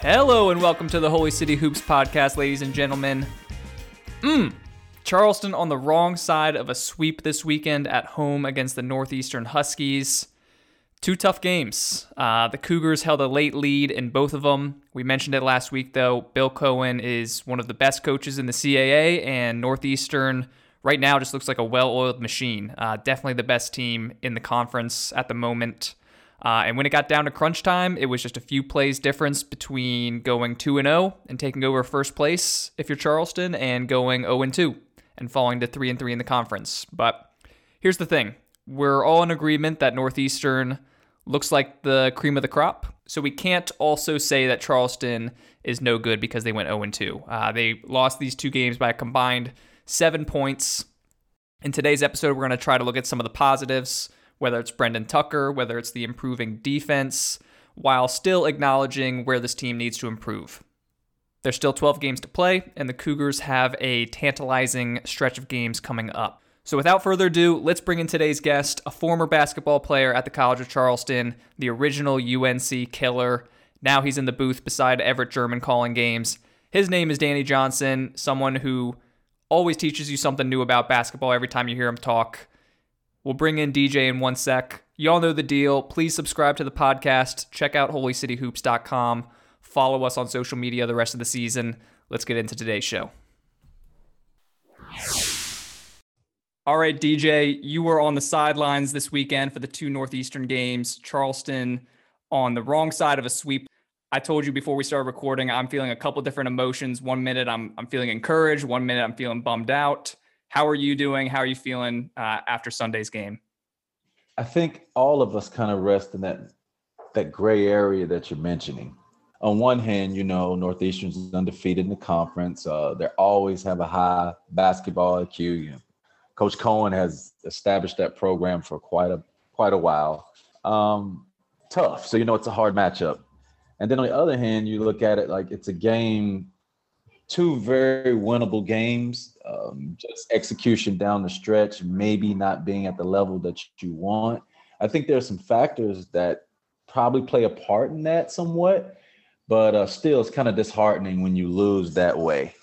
Hello and welcome to the Holy City Hoops podcast, ladies and gentlemen. Mmm. Charleston on the wrong side of a sweep this weekend at home against the Northeastern Huskies. Two tough games. Uh, the Cougars held a late lead in both of them. We mentioned it last week, though. Bill Coen is one of the best coaches in the CAA, and Northeastern right now just looks like a well oiled machine. Uh, definitely the best team in the conference at the moment. Uh, and when it got down to crunch time, it was just a few plays difference between going 2 and 0 and taking over first place if you're Charleston and going 0 and 2 and falling to 3 and 3 in the conference. But here's the thing. We're all in agreement that Northeastern looks like the cream of the crop. So we can't also say that Charleston is no good because they went 0 and 2. Uh, they lost these two games by a combined 7 points. In today's episode, we're going to try to look at some of the positives whether it's Brendan Tucker, whether it's the improving defense, while still acknowledging where this team needs to improve. There's still 12 games to play, and the Cougars have a tantalizing stretch of games coming up. So, without further ado, let's bring in today's guest, a former basketball player at the College of Charleston, the original UNC killer. Now he's in the booth beside Everett German calling games. His name is Danny Johnson, someone who always teaches you something new about basketball every time you hear him talk. We'll bring in DJ in one sec. Y'all know the deal. Please subscribe to the podcast. Check out holycityhoops.com. Follow us on social media the rest of the season. Let's get into today's show. All right, DJ, you were on the sidelines this weekend for the two Northeastern games. Charleston on the wrong side of a sweep. I told you before we started recording, I'm feeling a couple different emotions. One minute I'm I'm feeling encouraged, one minute I'm feeling bummed out. How are you doing? How are you feeling uh, after Sunday's game? I think all of us kind of rest in that that gray area that you're mentioning. On one hand, you know, Northeastern's undefeated in the conference. Uh, they always have a high basketball IQ. Coach Coen has established that program for quite a quite a while. Um, tough, so you know it's a hard matchup. And then on the other hand, you look at it like it's a game two very winnable games. Um, just execution down the stretch, maybe not being at the level that you want. I think there are some factors that probably play a part in that somewhat, but uh, still, it's kind of disheartening when you lose that way.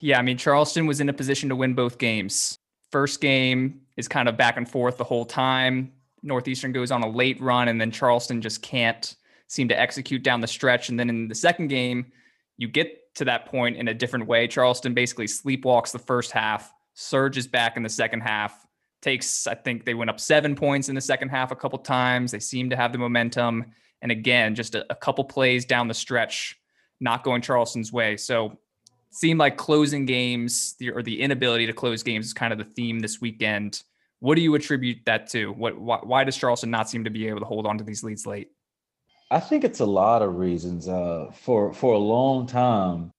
Yeah, I mean, Charleston was in a position to win both games. First game is kind of back and forth the whole time. Northeastern goes on a late run, and then Charleston just can't seem to execute down the stretch. And then in the second game, you get to that point in a different way. Charleston basically sleepwalks the first half, surges back in the second half, takes, I think they went up seven points in the second half a couple times. They seem to have the momentum. And again, just a, a couple plays down the stretch, not going Charleston's way. So seemed like closing games or the inability to close games is kind of the theme this weekend. What do you attribute that to? What why, why does Charleston not seem to be able to hold on to these leads late? I think it's a lot of reasons. Uh, for for a long time,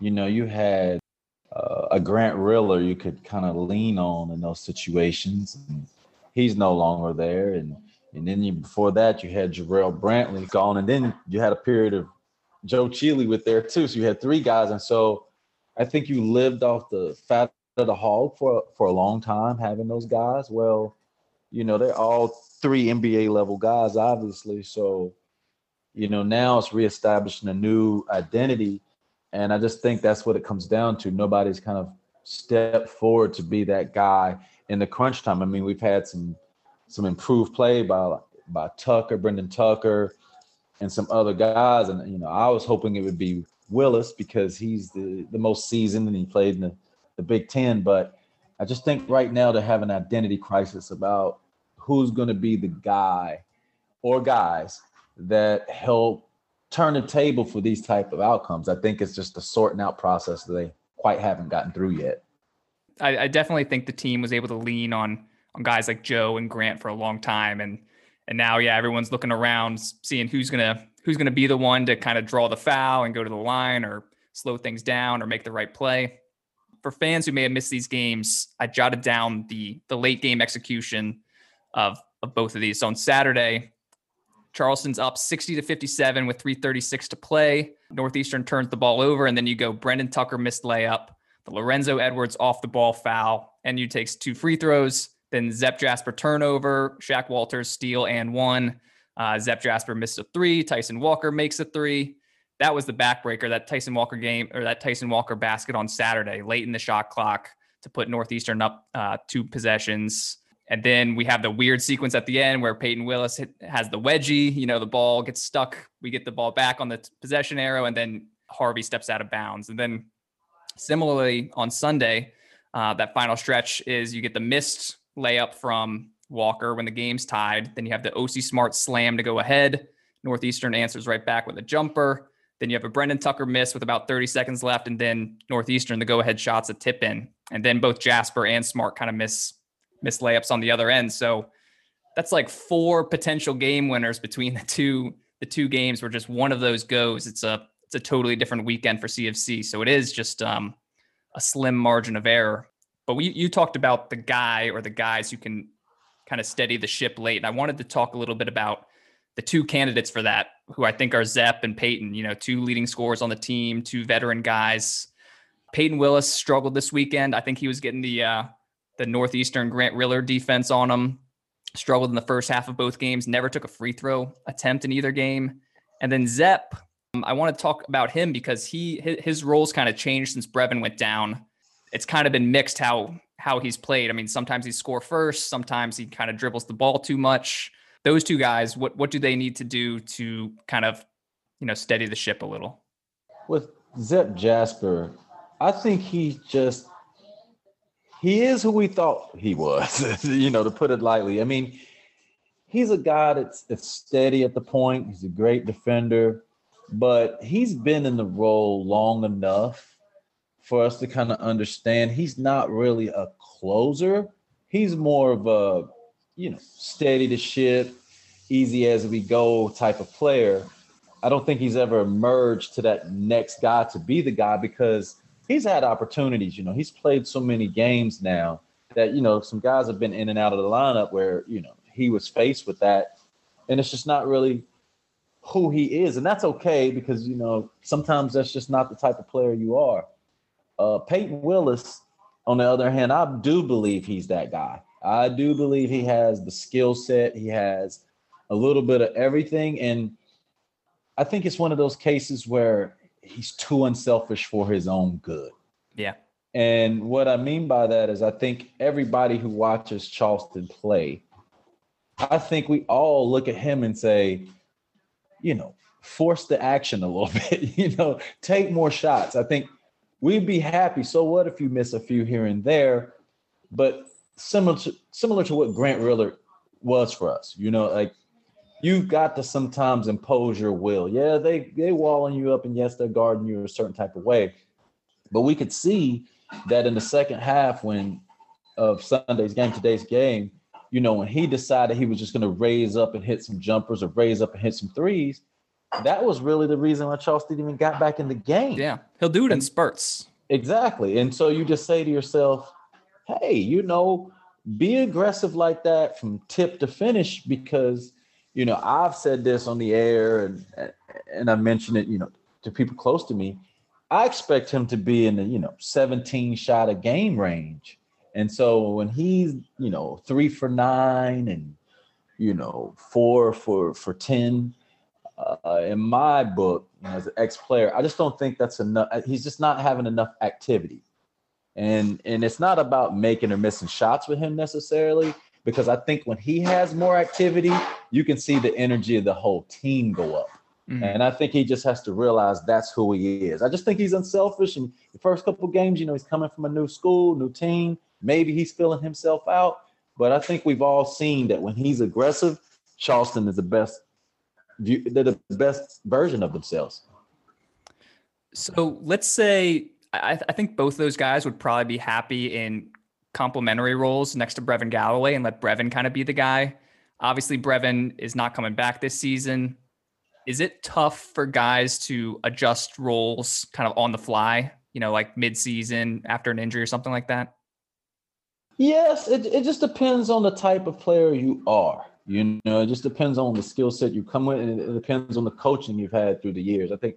you know, you had uh, a Grant Riller you could kind of lean on in those situations. And he's no longer there, and and then you, before that, you had Jarrell Brantley gone, and then you had a period of Joe Chealy with there too. So you had three guys, and so I think you lived off the fat of the hog for for a long time having those guys. Well, you know, they're all three NBA level guys, obviously. So you know, now it's reestablishing a new identity. And I just think that's what it comes down to. Nobody's kind of stepped forward to be that guy in the crunch time. I mean, we've had some some improved play by by Tucker, Brendan Tucker, and some other guys. And you know, I was hoping it would be Willis because he's the the most seasoned and he played in the, the Big Ten. But I just think right now they have an identity crisis about who's going to be the guy or guys that help turn the table for these type of outcomes. I think it's just a sorting out process that they quite haven't gotten through yet. I, I definitely think the team was able to lean on on guys like Joe and Grant for a long time, and and now yeah, everyone's looking around, seeing who's gonna who's gonna be the one to kind of draw the foul and go to the line or slow things down or make the right play. For fans who may have missed these games, I jotted down the the late game execution of of both of these. So on Saturday, Charleston's up 60 to 57 with 336 to play. Northeastern turns the ball over, and then you go Brendan Tucker missed layup, the Lorenzo Edwards off the ball foul, and you takes two free throws. Then Zep Jasper turnover, Shaq Walters steal and one. Uh, Zep Jasper missed a three. Tyson Walker makes a three. that was the backbreaker, that Tyson Walker game or that Tyson Walker basket on Saturday, late in the shot clock to put Northeastern up uh, two possessions. And then we have the weird sequence at the end where Peyton Willis hit, has the wedgie. You know, the ball gets stuck. We get the ball back on the possession arrow, and then Harvey steps out of bounds. And then similarly on Sunday, uh, that final stretch is you get the missed layup from Walker when the game's tied. Then you have the OC Smart slam to go ahead. Northeastern answers right back with a jumper. Then you have a Brendan Tucker miss with about 30 seconds left, and then Northeastern the go ahead shots a tip in, and then both Jasper and Smart kind of miss miss layups on the other end. So that's like four potential game winners between the two the two games where just one of those goes. It's a it's a totally different weekend for CFC. So it is just um, a slim margin of error. But we you talked about the guy or the guys who can kind of steady the ship late, and I wanted to talk a little bit about the two candidates for that, who I think are Zep and Peyton, you know, two leading scorers on the team, two veteran guys. Peyton Willis struggled this weekend. I think he was getting the uh, the Northeastern Grant Riller defense on him. Struggled in the first half of both games. Never took a free throw attempt in either game. And then Zep, um, I want to talk about him because he his roles kind of changed since Brevin went down. It's kind of been mixed how how he's played. I mean, sometimes he score first, sometimes he kind of dribbles the ball too much those two guys, what what do they need to do to kind of, you know, steady the ship a little? With Zep Jasper, I think he just he is who we thought he was, you know, to put it lightly. I mean, he's a guy that's, that's steady at the point. He's a great defender, but he's been in the role long enough for us to kind of understand he's not really a closer. He's more of a you know, steady to ship, easy as we go type of player. I don't think he's ever emerged to that next guy to be the guy because he's had opportunities. You know, he's played so many games now that, you know, some guys have been in and out of the lineup where, you know, he was faced with that. And it's just not really who he is. And that's okay because, you know, sometimes that's just not the type of player you are. Uh, Peyton Willis, on the other hand, I do believe he's that guy. I do believe he has the skill set. He has a little bit of everything. And I think it's one of those cases where he's too unselfish for his own good. Yeah. And what I mean by that is I think everybody who watches Charleston play, I think we all look at him and say, you know, force the action a little bit, you know, take more shots. I think we'd be happy. So what if you miss a few here and there? But similar to similar to what Grant Riller was for us. You know, like you've got to sometimes impose your will. Yeah, they they walling you up, and yes, they're guarding you a certain type of way. But we could see that in the second half, when of Sunday's game, today's game, you know, when he decided he was just going to raise up and hit some jumpers or raise up and hit some threes, that was really the reason why Charleston even got back in the game. Yeah, he'll do it in spurts. Exactly. And so you just say to yourself, hey, you know, be aggressive like that from tip to finish because, you know, I've said this on the air and and I mentioned it, you know, to people close to me. I expect him to be in the, you know, 17 shot a game range. And so when he's, you know, three for nine and, you know, four for for 10, uh, in my book, you know, as an ex-player, I just don't think that's enough. He's just not having enough activity and and it's not about making or missing shots with him necessarily because I think when he has more activity, you can see the energy of the whole team go up. Mm-hmm. And I think he just has to realize that's who he is. I just think he's unselfish. And the first couple games, you know, he's coming from a new school, new team. Maybe he's filling himself out. But I think we've all seen that when he's aggressive, Charleston is the best. They're the best version of themselves. So let's say I, I think both those guys would probably be happy in complementary roles next to Brevin Galloway and let Brevin kind of be the guy. Obviously, Brevin is not coming back this season. Is it tough for guys to adjust roles kind of on the fly, you know, like mid-season after an injury or something like that? Yes, it, it just depends on the type of player you are. You know, it just depends on the skill set you come with, and it depends on the coaching you've had through the years. I think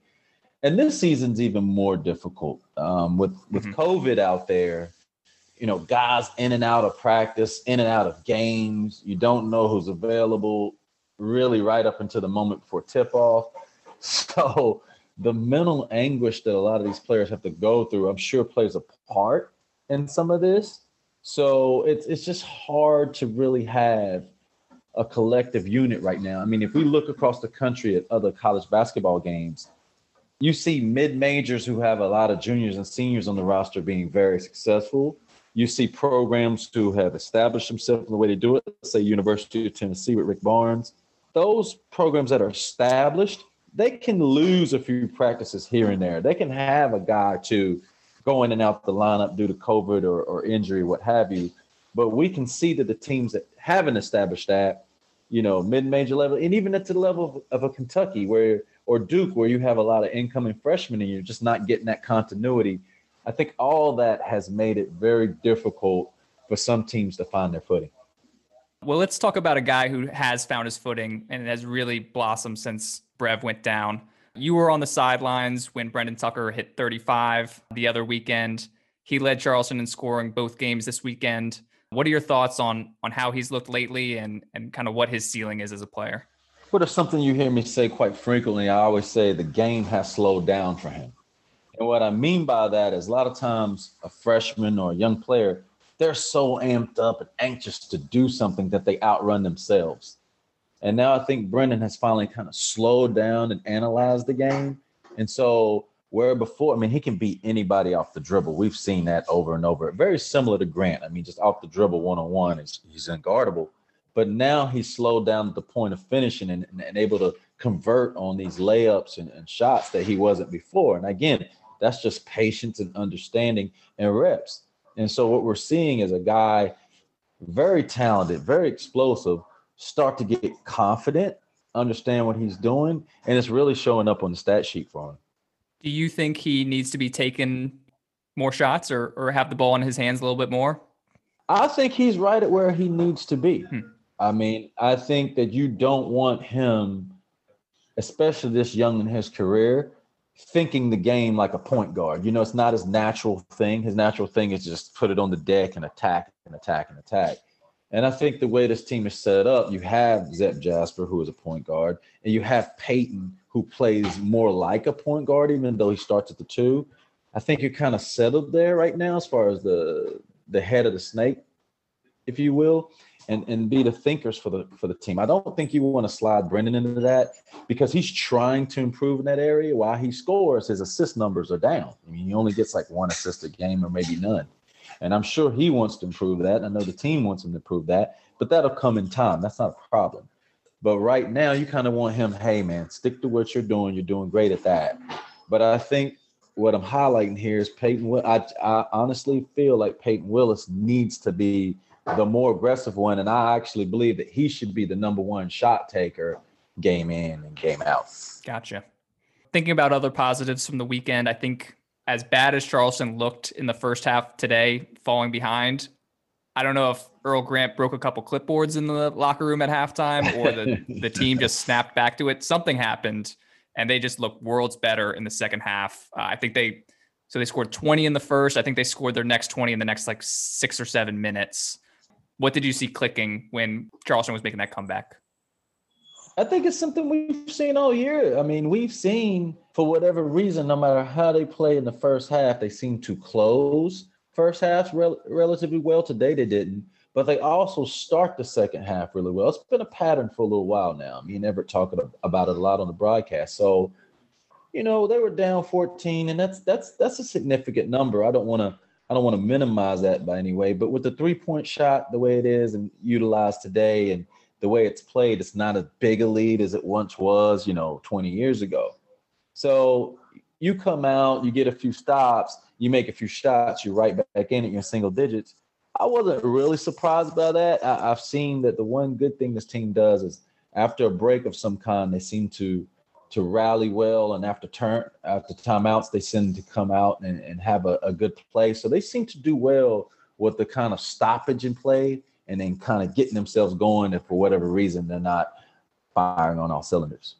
and this season's even more difficult um, with with mm-hmm. COVID out there. You know, guys in and out of practice, in and out of games. You don't know who's available really right up until the moment before tip off. So the mental anguish that a lot of these players have to go through, I'm sure plays a part in some of this. So it's it's just hard to really have a collective unit right now. I mean, if we look across the country at other college basketball games, you see mid majors who have a lot of juniors and seniors on the roster being very successful. You see programs who have established themselves in the way they do it, say University of Tennessee with Rick Barnes. Those programs that are established, they can lose a few practices here and there. They can have a guy to go in and out the lineup due to COVID or, or injury, what have you. But we can see that the teams that haven't established that, you know, mid-major level, and even at the level of, of a Kentucky where or Duke, where you have a lot of incoming freshmen and you're just not getting that continuity. I think all that has made it very difficult for some teams to find their footing. Well, let's talk about a guy who has found his footing and has really blossomed since Brev went down. You were on the sidelines when Brendan Tucker hit 35 the other weekend. He led Charleston in scoring both games this weekend. What are your thoughts on on how he's looked lately and and kind of what his ceiling is as a player? But it's something you hear me say quite frequently. I always say the game has slowed down for him. And what I mean by that is a lot of times a freshman or a young player, they're so amped up and anxious to do something that they outrun themselves. And now I think Brendan has finally kind of slowed down and analyzed the game. And so where before, I mean, he can beat anybody off the dribble. We've seen that over and over. Very similar to Grant. I mean, just off the dribble one on one, he's unguardable. But now he's slowed down at the point of finishing and, and, and able to convert on these layups and, and shots that he wasn't before. And again, that's just patience and understanding and reps. And so what we're seeing is a guy very talented, very explosive, start to get confident, understand what he's doing, and it's really showing up on the stat sheet for him. Do you think he needs to be taking more shots or or have the ball in his hands a little bit more? I think he's right at where he needs to be. Hmm. I mean, I think that you don't want him, especially this young in his career, thinking the game like a point guard. You know, it's not his natural thing. His natural thing is just put it on the deck and attack and attack and attack. And I think the way this team is set up, you have Zep Jasper, who is a point guard, and you have Peyton, who plays more like a point guard, even though he starts at the two. I think you're kind of settled there right now as far as the the head of the snake, if you will and and be the thinkers for the for the team. I don't think you want to slide Brendan into that because he's trying to improve in that area. While he scores, his assist numbers are down. I mean, he only gets like one assist a game or maybe none. And I'm sure he wants to improve that. I know the team wants him to improve that, but that'll come in time. That's not a problem. But right now, you kind of want him, hey man, stick to what you're doing. You're doing great at that. But I think what I'm highlighting here is Peyton. I, I honestly feel like Peyton Willis needs to be the more aggressive one. And I actually believe that he should be the number one shot taker game in and game out. Gotcha. Thinking about other positives from the weekend, I think as bad as Charleston looked in the first half today, falling behind, I don't know if Earl Grant broke a couple clipboards in the locker room at halftime or the, the team just snapped back to it. Something happened and they just looked worlds better in the second half. Uh, I think they, so they scored 20 in the first. I think they scored their next 20 in the next like six or seven minutes. What did you see clicking when Charleston was making that comeback? I think it's something we've seen all year. I mean, we've seen for whatever reason, no matter how they play in the first half, they seem to close first half rel- relatively well. Today they didn't, but they also start the second half really well. It's been a pattern for a little while now. Me and Everett talking about it a lot on the broadcast. So, you know, they were down 14, and that's that's that's a significant number. I don't want to I don't want to minimize that by any way, but with the three point shot the way it is and utilized today and the way it's played, it's not as big a lead as it once was, you know, 20 years ago. So you come out, you get a few stops, you make a few shots, you're right back in at your single digits. I wasn't really surprised by that. I, have seen that the one good thing this team does is after a break of some kind, they seem to to rally well, and after turn after timeouts, they seem to come out and, and have a, a good play. So they seem to do well with the kind of stoppage in play and then kind of getting themselves going if for whatever reason they're not firing on all cylinders.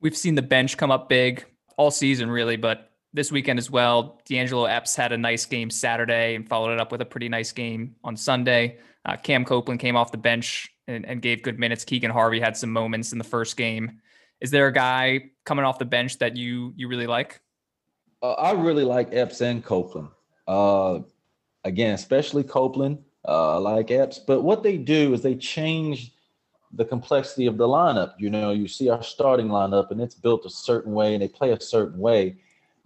We've seen the bench come up big all season, really, but this weekend as well. D'Angelo Epps had a nice game Saturday and followed it up with a pretty nice game on Sunday. Uh, Cam Copeland came off the bench and, and, gave good minutes. Keegan Harvey had some moments in the first game Is there a guy coming off the bench that you you really like? Uh, I really like Epps and Copeland. Uh, again, especially Copeland. Uh, like Epps, but what they do is they change the complexity of the lineup. You know, you see our starting lineup, and it's built a certain way, and they play a certain way.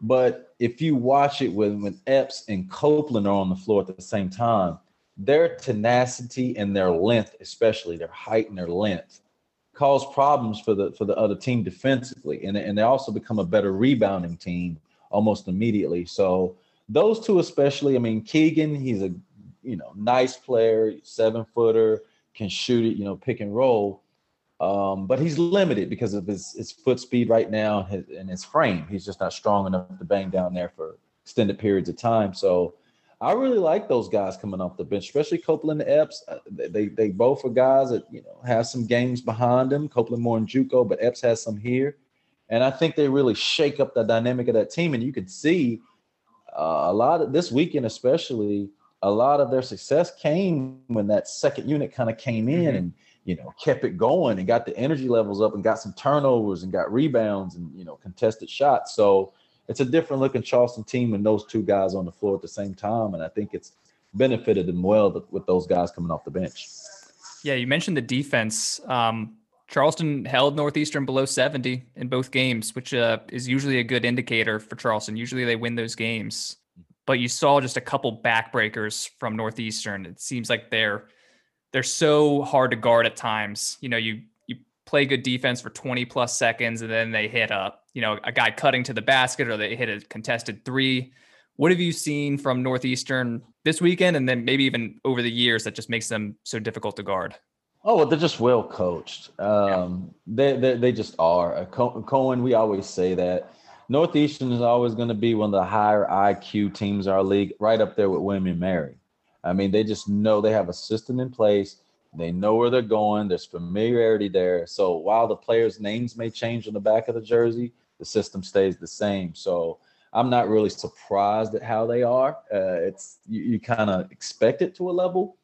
But if you watch it when when Epps and Copeland are on the floor at the same time, their tenacity and their length, especially their height and their length, cause problems for the for the other team defensively, and and they also become a better rebounding team almost immediately. So those two, especially, I mean, Keegan, he's a you know nice player, seven footer, can shoot it, you know, pick and roll. Um, but he's limited because of his, his foot speed right now and his, and his frame. He's just not strong enough to bang down there for extended periods of time. So I really like those guys coming off the bench, especially Copeland and Epps. Uh, they they both are guys that you know have some games behind them. Copeland more in JUCO, but Epps has some here, and I think they really shake up the dynamic of that team. And you can see uh, a lot of this weekend, especially a lot of their success came when that second unit kind of came in mm-hmm. and you know kept it going and got the energy levels up and got some turnovers and got rebounds and you know contested shots. So it's a different looking Charleston team when those two guys on the floor at the same time, and I think it's benefited them well with those guys coming off the bench. Yeah, you mentioned the defense. Um, Charleston held Northeastern below 70 in both games, which uh, is usually a good indicator for Charleston. Usually they win those games, but you saw just a couple backbreakers from Northeastern. It seems like they're they're so hard to guard at times. You know, you you play good defense for 20 plus seconds and then they hit a you know a guy cutting to the basket or they hit a contested three. What have you seen from Northeastern this weekend, and then maybe even over the years that just makes them so difficult to guard? Oh, they're just well coached. Um, yeah. they, they, they just are. Uh, Coen, we always say that Northeastern is always going to be one of the higher IQ teams in our league, right up there with William and Mary. I mean, they just know they have a system in place. They know where they're going. There's familiarity there. So while the players' names may change on the back of the jersey, the system stays the same. So I'm not really surprised at how they are. Uh, it's you, you kind of expect it to a level,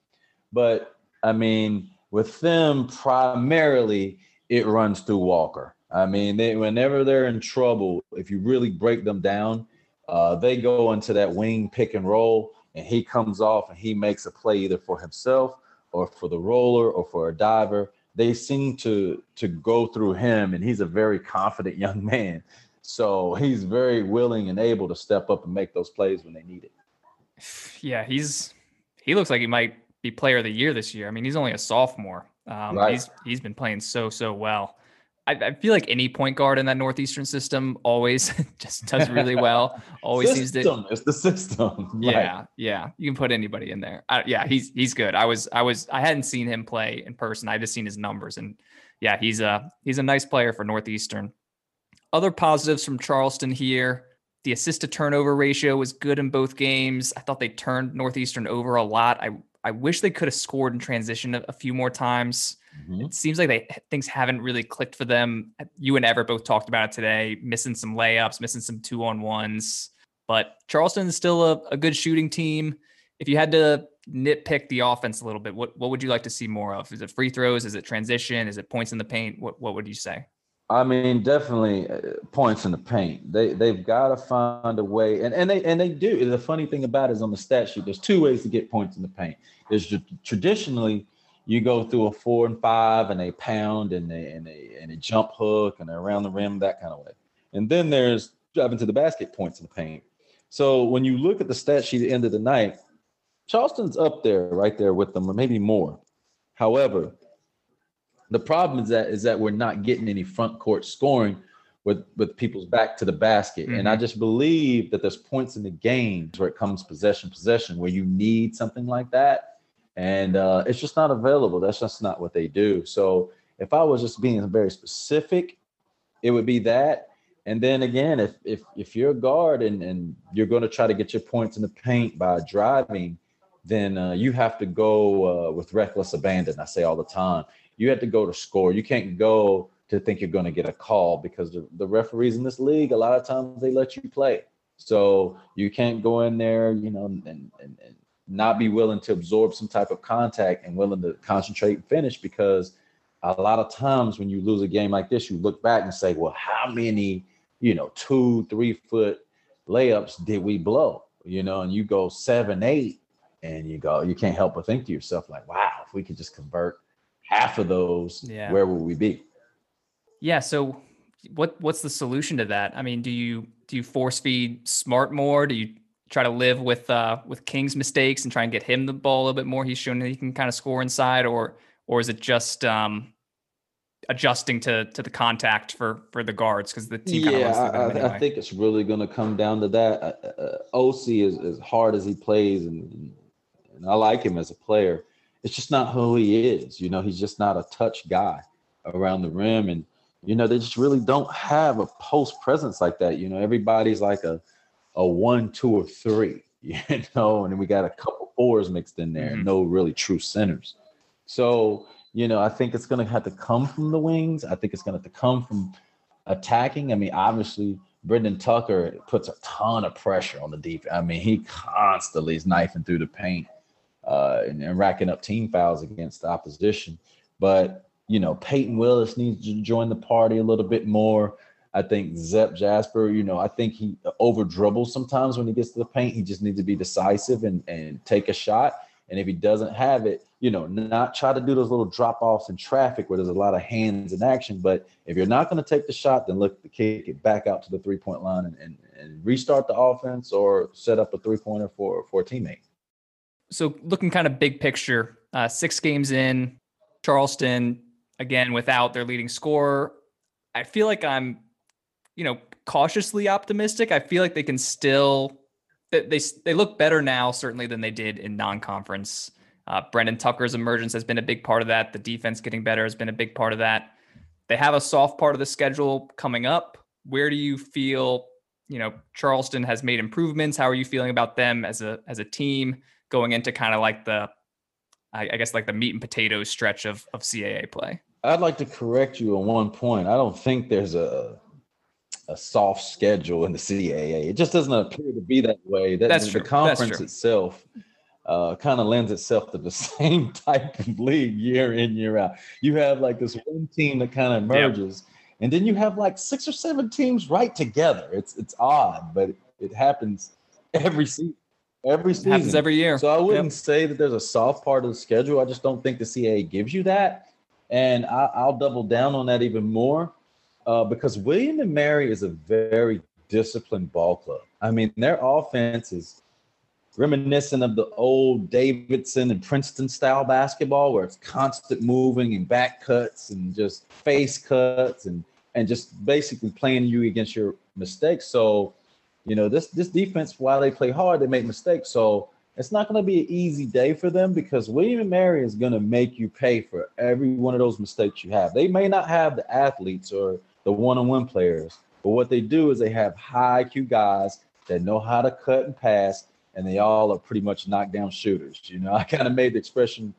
but I mean with them, primarily it runs through Walker. I mean, they, whenever they're in trouble, if you really break them down, uh, they go into that wing pick and roll, and he comes off and he makes a play either for himself or for the roller or for a diver. They seem to to go through him, and he's a very confident young man. So he's very willing and able to step up and make those plays when they need it. Yeah, he's he looks like he might be player of the year this year. I mean, he's only a sophomore. Um, right. He's he's been playing so so well. I, I, feel like any point guard in that northeastern system always just does really well. Always system. seems to. It's the system. Yeah, right. yeah. You can put anybody in there. I, yeah, he's he's good. I was I was I hadn't seen him play in person. I just seen his numbers, and yeah, he's a he's a nice player for Northeastern. Other positives from Charleston here. The assist to turnover ratio was good in both games. I thought they turned Northeastern over a lot. I I wish they could have scored in transition a, a few more times. Mm-hmm. It seems like they things haven't really clicked for them. You and Ever both talked about it today, missing some layups, missing some two on ones. But Charleston is still a, a good shooting team. If you had to nitpick the offense a little bit, what what would you like to see more of? Is it free throws? Is it transition? Is it points in the paint? What what would you say? I mean, definitely uh, points in the paint. They they've got to find a way, and and they and they do. The funny thing about it is on the stat sheet, there's two ways to get points in the paint. There's traditionally you go through a four and five, and a pound, and a and a and a jump hook, and around the rim, that kind of way. And then there's driving to the basket points in the paint. So when you look at the stat sheet at the end of the night, Charleston's up there, right there with them, or maybe more. However, the problem is that is that we're not getting any front court scoring with with people's back to the basket. Mm-hmm. And I mm-hmm. just believe that there's points in the games where it comes possession possession where you need something like that, and uh, it's just not available. That's just not what they do. So if I was just being very specific, it would be that. And then again, if if if you're a guard and and you're going to try to get your points in the paint by driving, then uh, you have to go uh, with reckless abandon. I say all the time you have to go to score. You can't go to think you're going to get a call because the, the referees in this league, a lot of times they let you play. So you can't go in there, you know, and, and, and not be willing to absorb some type of contact and willing to concentrate and finish because a lot of times when you lose a game like this, you look back and say, well, how many, you know, two, three foot layups did we blow? You know, and you go seven, eight, and you go, you can't help but think to yourself, like, wow, if we could just convert half of those, yeah. where would we be? Yeah. So what what's the solution to that? I mean, do you do you force feed smart more? Do you try to live with uh with King's mistakes and try and get him the ball a little bit more? He's shown that he can kind of score inside, or or is it just um adjusting to to the contact for for the guards? Because the team yeah I, anyway. I, think it's really going to come down to that. Uh, uh, oc is as hard as he plays and and i like him as a player. It's just not who he is you know? He's just not a touch guy around the rim and you know they just really don't have a post presence like that you know? Everybody's like a a one two or three you know and we got a couple fours mixed in there mm-hmm. no really true centers so you know, I think it's going to have to come from the wings. I think it's going to have to come from attacking. I mean, obviously, Brendan Tucker puts a ton of pressure on the defense. I mean, he constantly is knifing through the paint uh, and, and racking up team fouls against the opposition. But you know, Peyton Willis needs to join the party a little bit more. I think Zep Jasper, you know, I think he over dribbles sometimes when he gets to the paint. He just needs to be decisive and, and take a shot. And if he doesn't have it, you know, not try to do those little drop offs in traffic where there's a lot of hands in action. But if you're not going to take the shot, then look to kick it back out to the three point line and, and, and restart the offense or set up a three pointer for, for a teammate. So, looking kind of big picture, uh, six games in, Charleston, again, without their leading scorer, I feel like I'm, you know, cautiously optimistic. I feel like they can still. They, they, they look better now, certainly, than they did in non conference uh, Brendan Tucker's emergence has been a big part of that. The defense getting better has been a big part of that. They have a soft part of the schedule coming up. Where do you feel, you know, Charleston has made improvements? How are you feeling about them as a as a team going into kind of like the, I, I guess like the meat and potatoes stretch of of CAA play? I'd like to correct you on one point. I don't think there's a a soft schedule in the CAA. It just doesn't appear to be that way. That, That's the, true. The conference itself uh, kind of lends itself to the same type of league year in year out. You have like this one team that kind of merges, yep. and then you have like six or seven teams right together. It's it's odd, but it, it happens every season. Every season happens every year. So I wouldn't yep. say that there's a soft part of the schedule. I just don't think the CAA gives you that, and I, will double down on that even more uh, because William and Mary is a very disciplined ball club. I mean, their offense is reminiscent of the old Davidson and Princeton style basketball where it's constant moving and back cuts and just face cuts and and just basically playing you against your mistakes. So, you know, this this defense, while they play hard, they make mistakes. So it's not going to be an easy day for them because William and Mary is going to make you pay for every one of those mistakes you have. They may not have the athletes or the one-on-one players, but what they do is they have high IQ guys that know how to cut and pass and they all are pretty much knockdown shooters. You know, I kind of made the expression,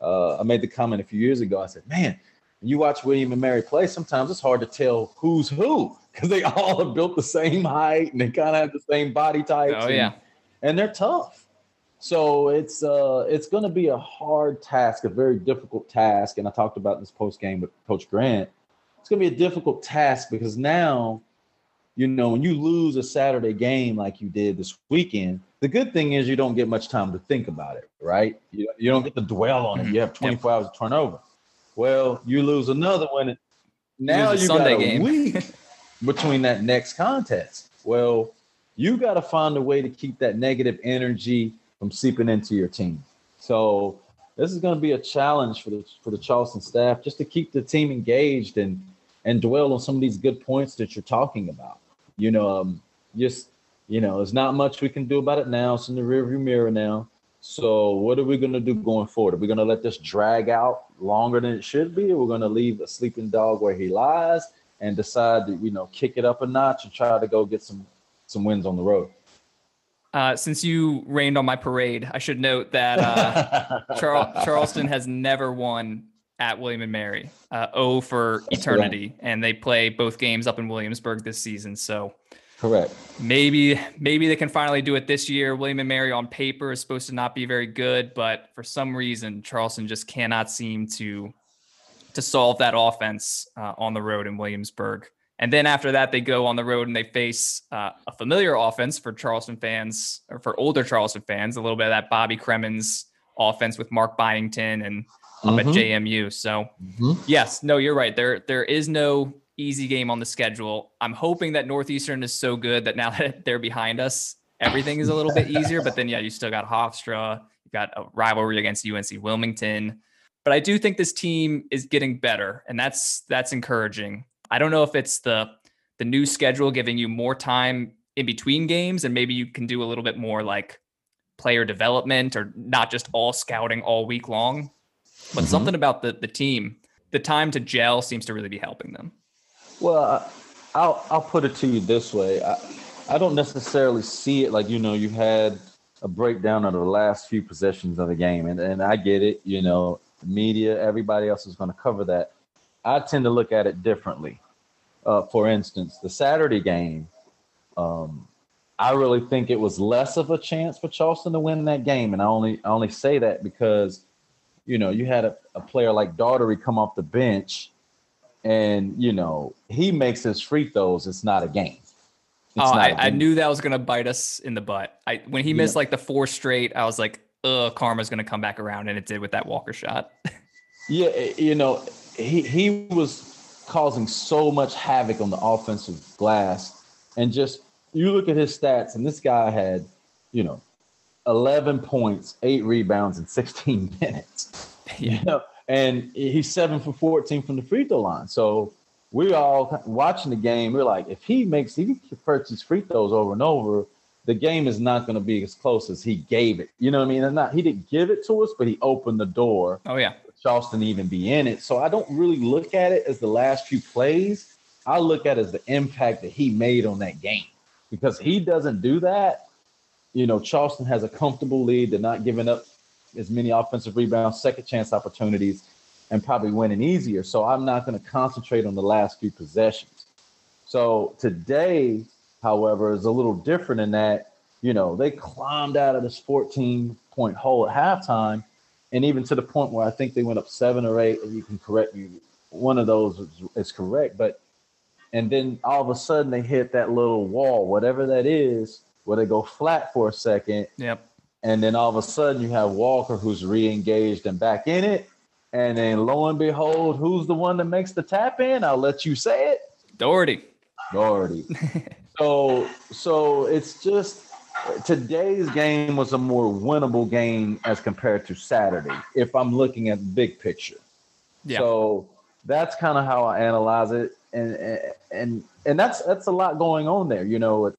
uh, I made the comment a few years ago. I said, man, you watch William and Mary play, sometimes it's hard to tell who's who because they all are built the same height and they kind of have the same body types. Oh, and, yeah. And they're tough. So it's uh it's going to be a hard task, a very difficult task. And I talked about this post game with Coach Grant. It's going to be a difficult task because now, you know, when you lose a Saturday game like you did this weekend, the good thing is you don't get much time to think about it, right? You, you don't get to dwell on it. You have 24 hours to turn over. Well, you lose another one. Now you got a game. week between that next contest. Well, you got to find a way to keep that negative energy from seeping into your team. So this is going to be a challenge for the for the Charleston staff just to keep the team engaged and and dwell on some of these good points that you're talking about. You know, um, just you know, there's not much we can do about it now. It's in the rearview mirror now. So what are we going to do going forward? Are we going to let this drag out longer than it should be? We're going to leave a sleeping dog where he lies and decide to, you know, kick it up a notch and try to go get some some wins on the road? Uh, since you rained on my parade, I should note that uh, Char- Charleston has never won at William and Mary. Uh, o for eternity, and they play both games up in Williamsburg this season. So Correct. Maybe maybe they can finally do it this year. William and Mary on paper is supposed to not be very good, but for some reason Charleston just cannot seem to to solve that offense uh, on the road in Williamsburg. And then after that, they go on the road and they face uh, a familiar offense for Charleston fans or for older Charleston fans, a little bit of that Bobby Cremins offense with Mark Byington and up mm-hmm. at JMU. So mm-hmm. yes, no, you're right. There there is no easy game on the schedule. I'm hoping that Northeastern is so good that now that they're behind us, everything is a little bit easier. But then yeah, you still got Hofstra, you've got a rivalry against UNC Wilmington. But I do think this team is getting better, and that's that's encouraging. I don't know if it's the the new schedule giving you more time in between games, and maybe you can do a little bit more like player development or not just all scouting all week long. But mm-hmm. something about the the team, the time to gel seems to really be helping them. Well, I'll I'll put it to you this way. I, I don't necessarily see it like you know you had a breakdown of the last few possessions of the game, and and I get it. You know, the media, everybody else is going to cover that. I tend to look at it differently. Uh, for instance, the Saturday game, um, I really think it was less of a chance for Charleston to win that game, and I only I only say that because, you know, you had a, a player like Doherty come off the bench, and you know he makes his free throws. It's not a game. It's oh, I, I, knew that was gonna bite us in the butt. I when he missed yeah. like the four straight, I was like, "Ugh, karma's gonna come back around," and it did with that Walker shot. yeah, you know, he he was causing so much havoc on the offensive glass, and just you look at his stats, and this guy had, you know, eleven points, eight rebounds in sixteen minutes. Yeah. You know, and he's seven for fourteen from the free throw line. So we all watching the game. We're like, if he makes, he converts his free throws over and over, the game is not going to be as close as he gave it. You know what I mean? And not he didn't give it to us, but he opened the door. Oh yeah, Charleston even be in it. So I don't really look at it as the last few plays. I look at it as the impact that he made on that game because he doesn't do that. You know, Charleston has a comfortable lead. They're not giving up as many offensive rebounds, second chance opportunities, and probably winning easier. So I'm not going to concentrate on the last few possessions. So today, however, is a little different in that, you know, they climbed out of this 14 point hole at halftime and even to the point where I think they went up seven or eight, and you can correct me. One of those is, is, correct, but and then all of a sudden they hit that little wall, whatever that is, where they go flat for a second. Yep. And then all of a sudden you have Walker who's re-engaged and back in it. And then lo and behold, who's the one that makes the tap in? I'll let you say it. Doherty. Doherty. so so it's just today's game was a more winnable game as compared to Saturday, if I'm looking at the big picture. Yeah. So that's kind of how I analyze it. And and and that's that's a lot going on there. You know,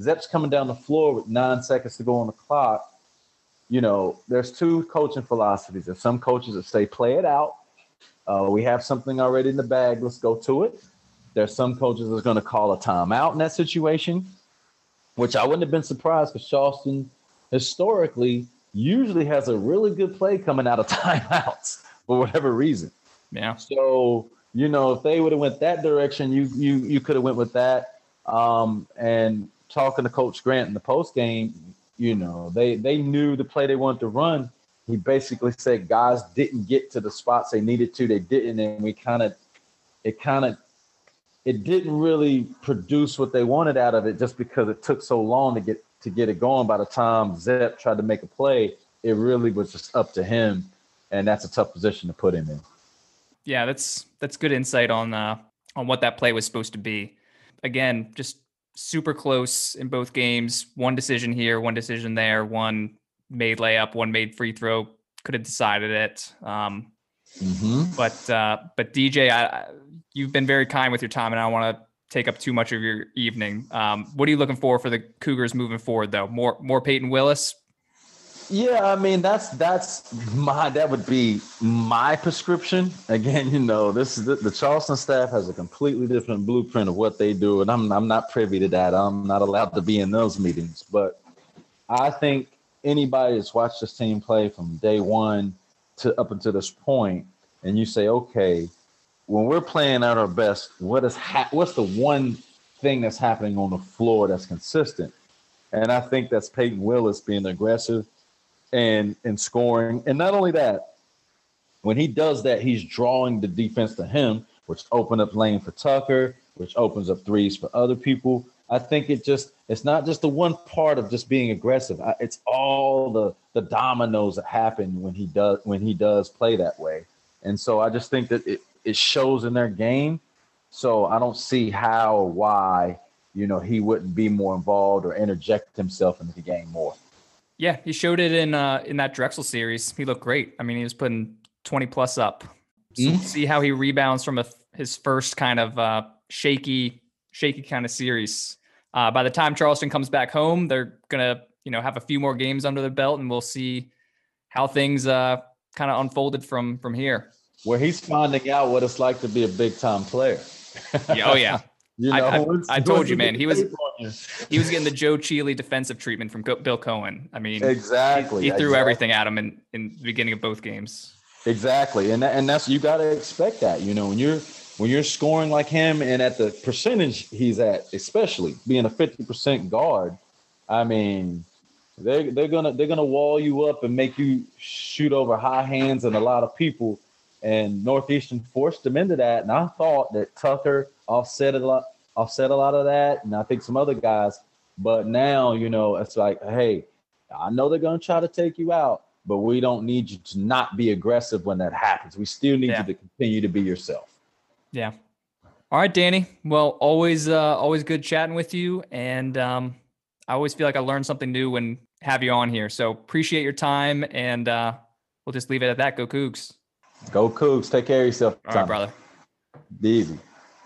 Zep's coming down the floor with nine seconds to go on the clock. You know, there's two coaching philosophies. There's some coaches that say play it out. Uh, we have something already in the bag. Let's go to it. There's some coaches that's going to call a timeout in that situation which I wouldn't have been surprised because Charleston historically usually has a really good play coming out of timeouts for whatever reason. Yeah. So you know, if they would have went that direction, you you you could have went with that. Um, and talking to Coach Grant in the post game, you know, they they knew the play they wanted to run. He basically said guys didn't get to the spots they needed to. They didn't, and we kind of it kind of it didn't really produce what they wanted out of it just because it took so long to get to get it going. By the time Zep tried to make a play, it really was just up to him, and that's a tough position to put him in. Yeah, that's that's good insight on uh, on what that play was supposed to be. Again, just super close in both games. One decision here, one decision there. One made layup, one made free throw. Could have decided it. Um, mm-hmm. But uh, but DJ, I, you've been very kind with your time, and I don't want to take up too much of your evening. Um, what are you looking for for the Cougars moving forward, though? More more Peyton Willis. Yeah, I mean that's that's my that would be my prescription. Again, you know, this is the, the Charleston staff has a completely different blueprint of what they do, and I'm I'm not privy to that. I'm not allowed to be in those meetings, but I think anybody that's watched this team play from day one to up until this point, and you say, okay, when we're playing at our best, what is ha- what's the one thing that's happening on the floor that's consistent? And I think that's Peyton Willis being aggressive and and scoring. And not only that, when he does that, he's drawing the defense to him, which open up lane for Tucker, which opens up threes for other people. I think it just it's not just the one part of just being aggressive. It's all the the dominoes that happen when he does when he does play that way. And so I just think that it, it shows in their game. So I don't see how or why, you know, he wouldn't be more involved or interject himself into the game more. Yeah, he showed it in uh in that Drexel series. He looked great. I mean, he was putting 20 plus up. So mm-hmm. see how he rebounds from a, his first kind of uh shaky shaky kind of series. Uh, by the time Charleston comes back home, they're gonna you know have a few more games under the belt, and we'll see how things uh, kind of unfolded from from here. Where he's finding out what it's like to be a big time player. yeah, oh yeah. You know, I, I, I told you, man. He was he was getting the Joe Chealey defensive treatment from Bill Coen. I mean, exactly. He, he threw exactly. everything at him in in the beginning of both games. Exactly, and that, and that's you got to expect that. You know, when you're when you're scoring like him and at the percentage he's at, especially being a 50% guard, I mean, they're they're gonna they're gonna wall you up and make you shoot over high hands and a lot of people. And Northeastern forced them into that. And I thought that Tucker offset a lot offset a lot of that, and I think some other guys. But now, you know, it's like, hey, I know they're gonna try to take you out, but we don't need you to not be aggressive when that happens. We still need yeah. you to continue to be yourself. Yeah. All right, Danny. Well, always uh always good chatting with you. And um I always feel like I learn something new when have you on here. So appreciate your time and uh we'll just leave it at that. Go Cougs. Go Cougs. Take care of yourself. All right, brother. Be easy.